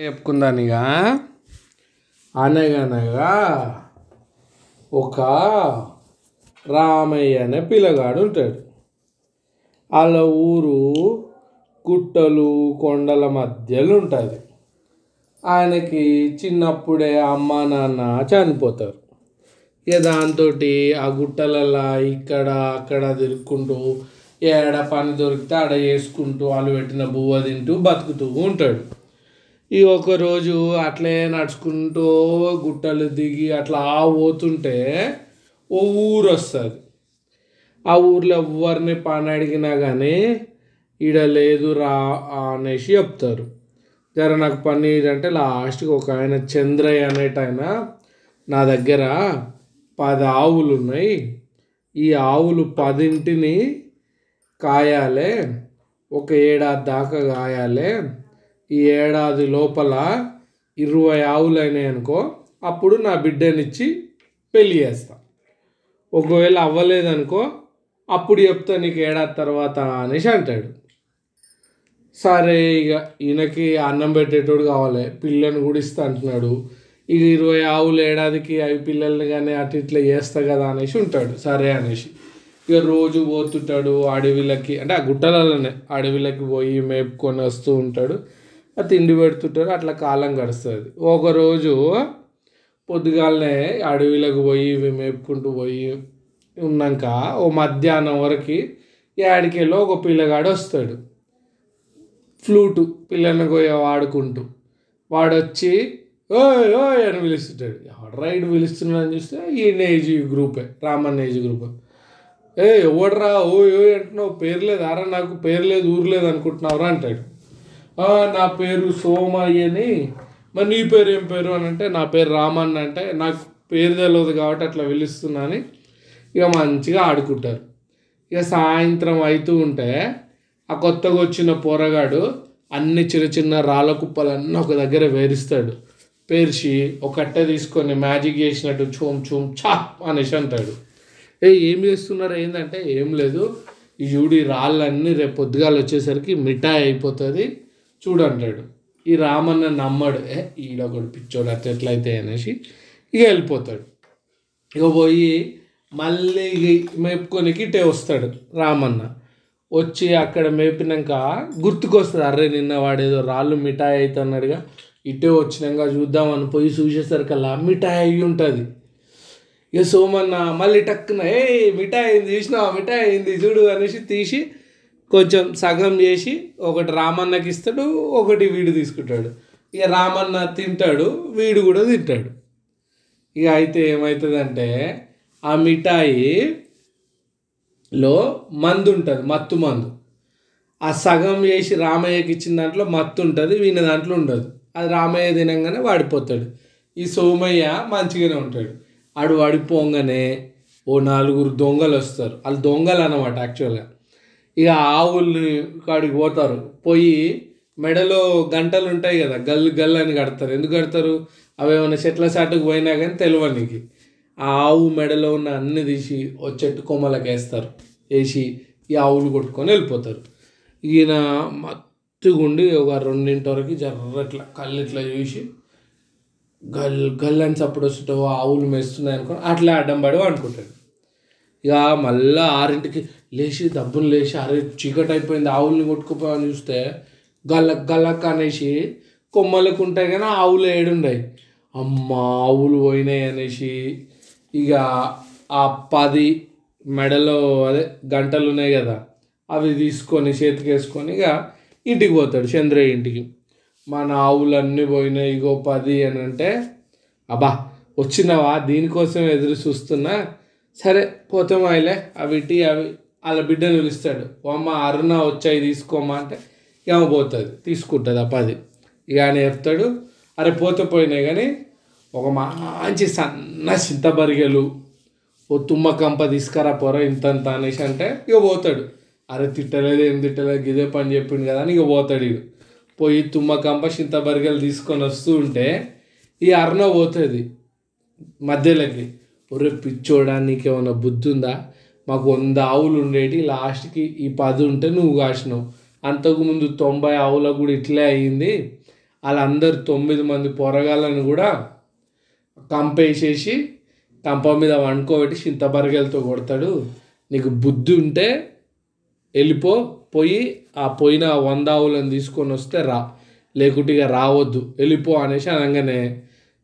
చెప్పుకుందానిగా? అనగనగా ఒక రామయ్య అనే పిల్లగాడు ఉంటాడు. వాళ్ళ ఊరు గుట్టలు కొండల మధ్యలో ఉంటుంది. ఆయనకి చిన్నప్పుడే అమ్మ నాన్న చనిపోతారు. ఇక దాంతో ఆ గుట్టలలో ఇక్కడ అక్కడ తిరుక్కుంటూ ఏడ పని దొరికితే ఆడ చేసుకుంటూ వాళ్ళు పెట్టిన బువ్వ తింటూ బతుకుతూ ఉంటాడు. ఈ ఒకరోజు అట్లే నడుచుకుంటూ గుట్టలు దిగి అట్లా పోతుంటే ఓ ఊరు వస్తుంది. ఆ ఊర్లో ఎవరిని పని అడిగినా కానీ ఈడ లేదు రా అనేసి చెప్తారు. జర నాకు పని ఏంటంటే లాస్ట్కి ఒక ఆయన చంద్రయ్య అనేటాయన నా దగ్గర పది ఆవులు ఉన్నాయి. ఈ ఆవులు పదింటిని కాయాలే ఒక ఏడాది దాకా కాయాలే ఈ ఏడాది లోపల ఇరవై ఆవులు అయినాయి అనుకో అప్పుడు నా బిడ్డనిచ్చి పెళ్ళి చేస్తా. ఒకవేళ అవ్వలేదనుకో అప్పుడు చెప్తా నీకు ఏడాది తర్వాత అనేసి అంటాడు. సరే ఇక ఈయనకి అన్నం పెట్టేటోడు కావాలి పిల్లని కూడా ఇస్తా అంటున్నాడు. ఇక ఇరవై ఆవులు ఏడాదికి అవి పిల్లల్ని కానీ అటు ఇట్లా చేస్తా కదా అనేసి ఉంటాడు. సరే అనేసి. ఇక రోజు పోతుంటాడు అడవిలకి అంటే ఆ గుట్టలలోనే అడవిలకి పోయి మేపుకొని వస్తూ ఉంటాడు. తిండి పెడుతుంటారు అట్లా కాలం గడుస్తుంది. ఒకరోజు పొద్దుగాలనే అడవిలోకి పోయి మేపుకుంటూ పోయి ఉన్నాక ఓ మధ్యాహ్నం వరకు యాడికెళ్ళో ఒక పిల్లగాడు వస్తాడు. ఫ్లూటు పిల్లని పోయి వాడుకుంటూ. వాడు వచ్చి ఓయ్ ఓయ్ అని పిలుస్తుంటాడు. ఎవడు రైడ్ పిలుస్తున్నాడని చూస్తే ఈ ఏజ్ గ్రూపే రామన్ ఏజ్ గ్రూప్ ఏ. ఎవడరా ఓయ్ ఓయ్ అంటున్నావు పేరు లేదు అరా నాకు పేరు లేదు ఊరు లేదు అనుకుంటున్నావురా అంటాడు. నా పేరు సోమయ్య అని. మరి నీ పేరు ఏం పేరు అని అంటే నా పేరు రామన్ అంటే నాకు పేరు తెలియదు కాబట్టి అట్లా పిలుస్తున్నా అని. ఇక మంచిగా ఆడుకుంటారు. ఇక సాయంత్రం అవుతూ ఉంటే ఆ కొత్తగా వచ్చిన పోరగాడు అన్ని చిన్న చిన్న రాళ్ళ కుప్పలన్నీ ఒక దగ్గర వేరిస్తాడు. పేర్చి ఒక తీసుకొని మ్యాజిక్ చేసినట్టు చూమ్ చూమ్ చా అనేసి అంటాడు. ఏ ఏం చేస్తున్నారు? ఏంటంటే ఏం లేదు. ఈ చూడు రాళ్ళన్నీ రేపు పొద్దుగాలు వచ్చేసరికి మిఠాయి అయిపోతుంది. చూడు అంటాడు. ఈ రామన్న నమ్మడు. ఏ ఈడొకడు పిచ్చోడు అట్లా ఎట్లయితే అనేసి ఇక వెళ్ళిపోతాడు. ఇక పోయి మళ్ళీ ఇక మేపుకొనికి ఇటే వస్తాడు రామన్న. వచ్చి అక్కడ మేపినాక గుర్తుకొస్తుంది అర్రే నిన్న వాడేదో రాళ్ళు మిఠాయి అవుతున్నాడుగా ఇటే వచ్చినాక చూద్దామని పోయి చూసేసరికల్లా మిఠాయి అయి ఉంటుంది. ఇక సోమన్న మళ్ళీ టక్కున ఏ మిఠాయి అయింది చూసినావా మిఠాయి అయింది చూడు అనేసి తీసి కొంచెం సగం చేసి ఒకటి రామన్నకి ఇస్తాడు ఒకటి వీడు తీసుకుంటాడు. ఇక రామన్న తింటాడు వీడు కూడా తింటాడు. ఇక అయితే ఏమవుతుందంటే ఆ మిఠాయి లో మందు ఉంటుంది మత్తు మందు. ఆ సగం చేసి రామయ్యకి ఇచ్చిన దాంట్లో మత్తు ఉంటుంది వీని దాంట్లో ఉండదు. అది రామయ్య తినంగానే వాడిపోతాడు. ఈ సోమయ్య మంచిగానే ఉంటాడు. ఆడు వాడిపోగానే ఓ నలుగురు దొంగలు వస్తారు. వాళ్ళు దొంగలు అన్నమాట యాక్చువల్గా ఇక ఆవుల్ని కాడికి పోతారు. పోయి మెడలో గంటలు ఉంటాయి కదా గల్లు గల్లు అని కడతారు. ఎందుకు కడతారు? అవి ఏమైనా చెట్ల చాటుకు పోయినా కానీ తెలియనికి ఆ ఆవు మెడలో ఉన్న అన్ని తీసి ఓ చెట్టు కొమ్మలకు వేస్తారు. వేసి ఈ ఆవులు కొట్టుకొని వెళ్ళిపోతారు. ఈయన మత్తుగుండి ఒక రెండింటి వరకు జర్ర ఇట్లా కళ్ళు ఇట్లా చూసి గల్ గల్ అని చప్పుడు వస్తుంటే ఆవులు మేస్తున్నాయి అనుకో అట్లా అడ్డం పడి అనుకుంటాడు ఇక మళ్ళీ ఆరింటికి లేచి దబ్బులు లేచి అరే చీకటి అయిపోయింది ఆవుల్ని కొట్టుకుపోయామని చూస్తే గల్లక్ గల్లక్ అనేసి కొమ్మలకు ఉంటాయి కానీ ఆవులు ఏడుండయి. అమ్మ ఆవులు పోయినాయి అనేసి ఇక ఆ పది మెడలో అదే గంటలు ఉన్నాయి కదా అవి తీసుకొని చేతికి వేసుకొని ఇక ఇంటికి పోతాడు చంద్రయ్య ఇంటికి. మన ఆవులన్నీ పోయినాయి ఇగో పది అని అంటే అబ్బా వచ్చినావా? దీనికోసం ఎదురు చూస్తున్నా? సరే పోతామాయిలే అవి ఇట్టి అవి వాళ్ళ బిడ్డను పిలుస్తాడు. ఓ అమ్మ అరుణ వచ్చాయి తీసుకోమా అంటే ఏమో పోతుంది తీసుకుంటుంది ఆ పది. ఇక ఆయన చెప్తాడు అరే పోతే పోయినాయి కానీ ఒక మంచి సన్న చింతబరిగెలు ఓ తుమ్మ కంప తీసుకురా పొర ఇంత అంత అనేసి అంటే ఇక పోతాడు. అరే తిట్టలేదు ఏం తిట్టలేదు ఇదే పని చెప్పిండు కదా అని ఇక పోతాడు ఇక. పోయి తుమ్మ కంప చింతబరిగెలు తీసుకొని వస్తూ ఉంటే ఈ అరుణ పోతుంది మధ్యలోకి. ఒరే పిచ్చోడా నీకేమైనా బుద్ధి ఉందా మాకు వంద ఆవులు ఉండేటి లాస్ట్కి ఈ పది ఉంటే నువ్వు కాసినావు. అంతకుముందు తొంభై ఆవులకు కూడా ఇట్లే అయ్యింది వాళ్ళందరు తొమ్మిది మంది పొరగాళ్ళని కూడా కంపేసేసి కంప మీద వండుకోబెట్టి చింతబరగలతో కొడతాడు. నీకు బుద్ధి ఉంటే వెళ్ళిపో పోయి ఆ పోయిన వంద ఆవులను తీసుకొని వస్తే రా. లేకుంటే ఇక రావద్దు వెళ్ళిపో అనేసి అనగానే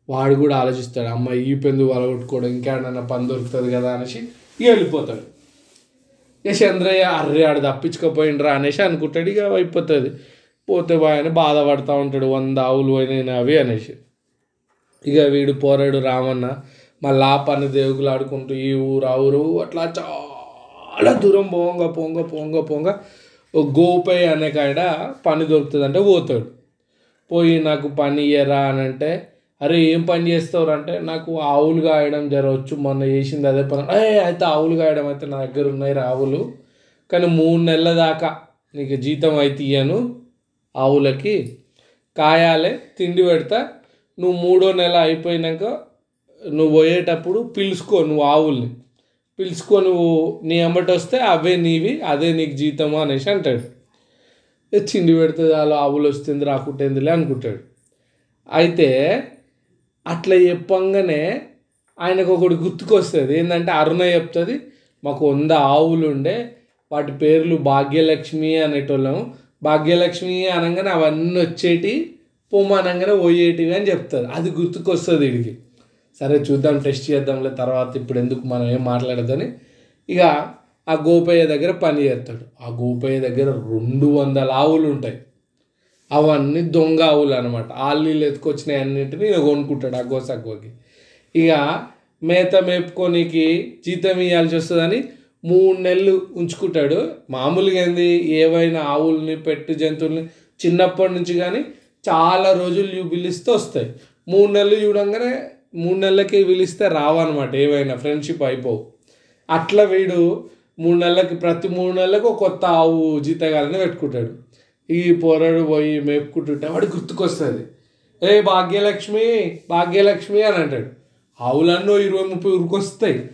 వాడు కూడా ఆలోచిస్తాడు. అమ్మ ఈ పెందు వలగొట్టుకోవడం ఇంకా ఇంకేడన్నా పని దొరుకుతుంది కదా అనేసి ఇక వెళ్ళిపోతాడు. ఇక చంద్రయ్య అర్రే ఆడు తప్పించుకోపోయిండ్రా అనేసి అనుకుంటాడు. ఇక అయిపోతుంది. పోతే బాయని బాధపడతా ఉంటాడు. వంద ఆవులు పోయినాయి అవి అనేసి. ఇక వీడు పోరాడు రామన్న. మళ్ళీ ఆ పని దేవుకులు ఆడుకుంటూ ఈ ఊరు ఆ ఊరు అట్లా చాలా దూరం పోంగ పోంగ పోంగ పోంగ ఓ గోపయ్య అనే కాడ పని దొరుకుతుంది అంటే పోతాడు. పోయి నాకు పని ఇయ్యరా అని అంటే అరే ఏం పని చేస్తావు అంటే నాకు ఆవులు కాయడం జరగచ్చు మొన్న చేసింది అదే పని. అయ్యే అయితే ఆవులు కాయడం అయితే నా దగ్గర ఉన్నాయి ఆవులు. కానీ మూడు నెలల దాకా నీకు జీతం అయితే ఇయ్యను ఆవులకి. కాయాలే తిండి పెడతా. నువ్వు మూడో నెల అయిపోయినాక నువ్వు పోయేటప్పుడు పిలుచుకో నువ్వు ఆవుల్ని. పిలుచుకో నువ్వు నీ అమ్మటి వస్తే అవే నీవి అదే నీకు జీతము అనేసి అంటాడు. చిండి పెడితే చాలు ఆవులు వస్తుంది రాకుంటేందిలే అనుకుంటాడు. అయితే అట్లా చెప్పంగానే ఆయనకు ఒకటి గుర్తుకొస్తుంది. ఏంటంటే అరుణ చెప్తుంది మాకు వంద ఆవులు ఉండే వాటి పేర్లు భాగ్యలక్ష్మి అనేటోళ్ళం. భాగ్యలక్ష్మి అనగానే అవన్నీ వచ్చేటి పొమ్మనంగానే పోయేటివి అని చెప్తారు అది గుర్తుకొస్తుంది వీడికి. సరే చూద్దాం టెస్ట్ చేద్దాంలే తర్వాత ఇప్పుడు ఎందుకు మనం ఏం మాట్లాడదని ఇక ఆ గోపయ్య దగ్గర పని చేస్తాడు. ఆ గోపయ్య దగ్గర రెండు వందల ఆవులు ఉంటాయి. అవన్నీ దొంగ ఆవులు అనమాట ఆళ్ళు ఎత్తుకొచ్చినాయి అన్నింటినీ కొనుక్కుంటాడు ఆ గోసగ్గోకి ఇక మేత మేపుకోనికి జీతం ఇవ్వాల్సి వస్తుందని మూడు నెలలు ఉంచుకుంటాడు. మామూలుగా ఏంది? ఏవైనా ఆవుల్ని పెట్టు జంతువుల్ని చిన్నప్పటి నుంచి కానీ చాలా రోజులు పిలిస్తే వస్తాయి. మూడు నెలలు చూడంగానే మూడు నెలలకి పిలిస్తే రావన్నమాట. ఏవైనా ఫ్రెండ్షిప్ అయిపోవు. అట్లా వీడు మూడు నెలలకి ప్రతి మూడు నెలలకు కొత్త ఆవు జీతగాలని పెట్టుకుంటాడు. ఈ పోరాడు పోయి మేపుకుంటుంటే వాడు గుర్తుకొస్తుంది. ఏ భాగ్యలక్ష్మి భాగ్యలక్ష్మి అని అంటాడు. ఆవులన్నో ఇరవై ముప్పై ఉరికొస్తాయి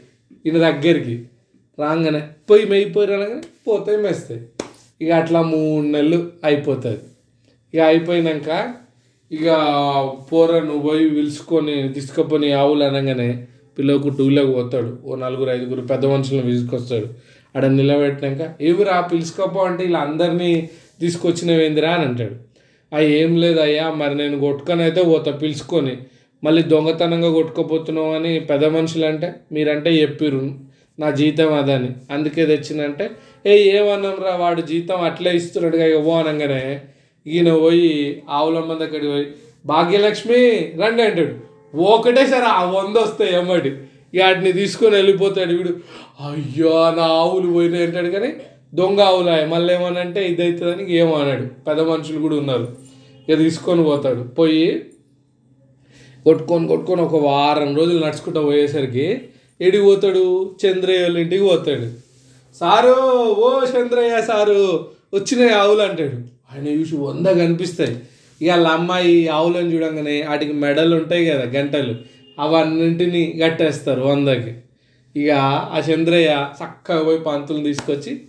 ఈయన దగ్గరికి. రాగానే పోయి మేయిపోయి అనగానే పోతాయి మేస్తాయి. ఇక అట్లా మూడు నెలలు అయిపోతుంది. ఇక అయిపోయినాక ఇక పోరను పోయి పిలుచుకొని తీసుకుపోని ఆవులు అనగానే పిల్లలకు టూలోకి పోతాడు. ఓ నలుగురు ఐదుగురు పెద్ద మనుషులను తీసుకొస్తాడు. ఆడ నిలబెట్టినాక ఎవరు ఆ పిలుచుకోపో అంటే ఇలా అందరినీ తీసుకొచ్చినవేందిరా అని అంటాడు. ఆ ఏం లేదయ్యా మరి నేను కొట్టుకొని అయితే పోతా పిలుచుకొని. మళ్ళీ దొంగతనంగా కొట్టుకోపోతున్నావు అని పెద్ద మనుషులు అంటే మీరంటే చెప్పిర్రు నా జీతం అదని. అందుకే తెచ్చినంటే ఏ ఏమన్నాం వాడు జీతం అట్లే ఇస్తున్నాడుగా ఇవ్వ అనగానే. ఈయన పోయి ఆవులమ్మ దగ్గరికి పోయి భాగ్యలక్ష్మి రండి అంటాడు. ఒకటే సరే ఆ వంద వస్తాయి అమ్మటి ఇక వాటిని తీసుకొని వెళ్ళిపోతాడు వీడు. అయ్యో నా ఆవులు పోయినాయి అంటాడు కానీ దొంగ ఆవులు మళ్ళీ ఏమనంటే ఇది అవుతుందని ఏమో అన్నాడు పెద్ద మనుషులు కూడా ఉన్నారు. ఇక తీసుకొని పోతాడు. పోయి కొట్టుకొని కొట్టుకొని ఒక వారం రోజులు నడుచుకుంటూ పోయేసరికి ఎడికి పోతాడు? చంద్రయ్య వాళ్ళ ఇంటికి పోతాడు. సారు ఓ చంద్రయ్య సారు వచ్చినాయి ఆవులు అంటాడు. ఆయన చూసి వంద కనిపిస్తాయి. ఇక వాళ్ళ అమ్మాయి ఆవులను చూడంగానే వాటికి మెడలు ఉంటాయి కదా గంటలు. అవన్నింటిని కట్టేస్తారు వందకి. ఇక ఆ చంద్రయ్య చక్కగా పోయి పంతులు తీసుకొచ్చి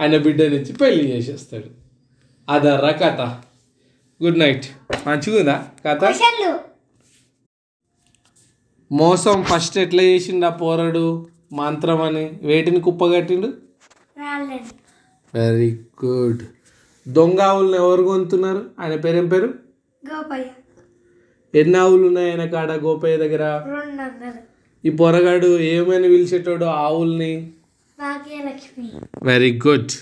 ఆయన బిడ్డనిచ్చి పెళ్ళి చేసేస్తాడు. అదర్రా కథ. గుడ్ నైట్ మంచిగా ఉందా కథ మోసం ఫస్ట్ ఎట్లా చేసిండు ఆ పోరడు? మంత్రం అని వేటిని కుప్పగట్టిండు? వెరీ గుడ్ దొంగ ఆవులను ఎవరు కొంటున్నారు ఆయన పేరేం పేరు? గోపయ్య. ఎన్ని ఆవులు ఉన్నాయి ఆయన కాడ గోపయ్య దగ్గర? ఈ పొరగాడు ఏమని పిలిచేటోడు ఆవుల్ని? Bhagyalakshmi very good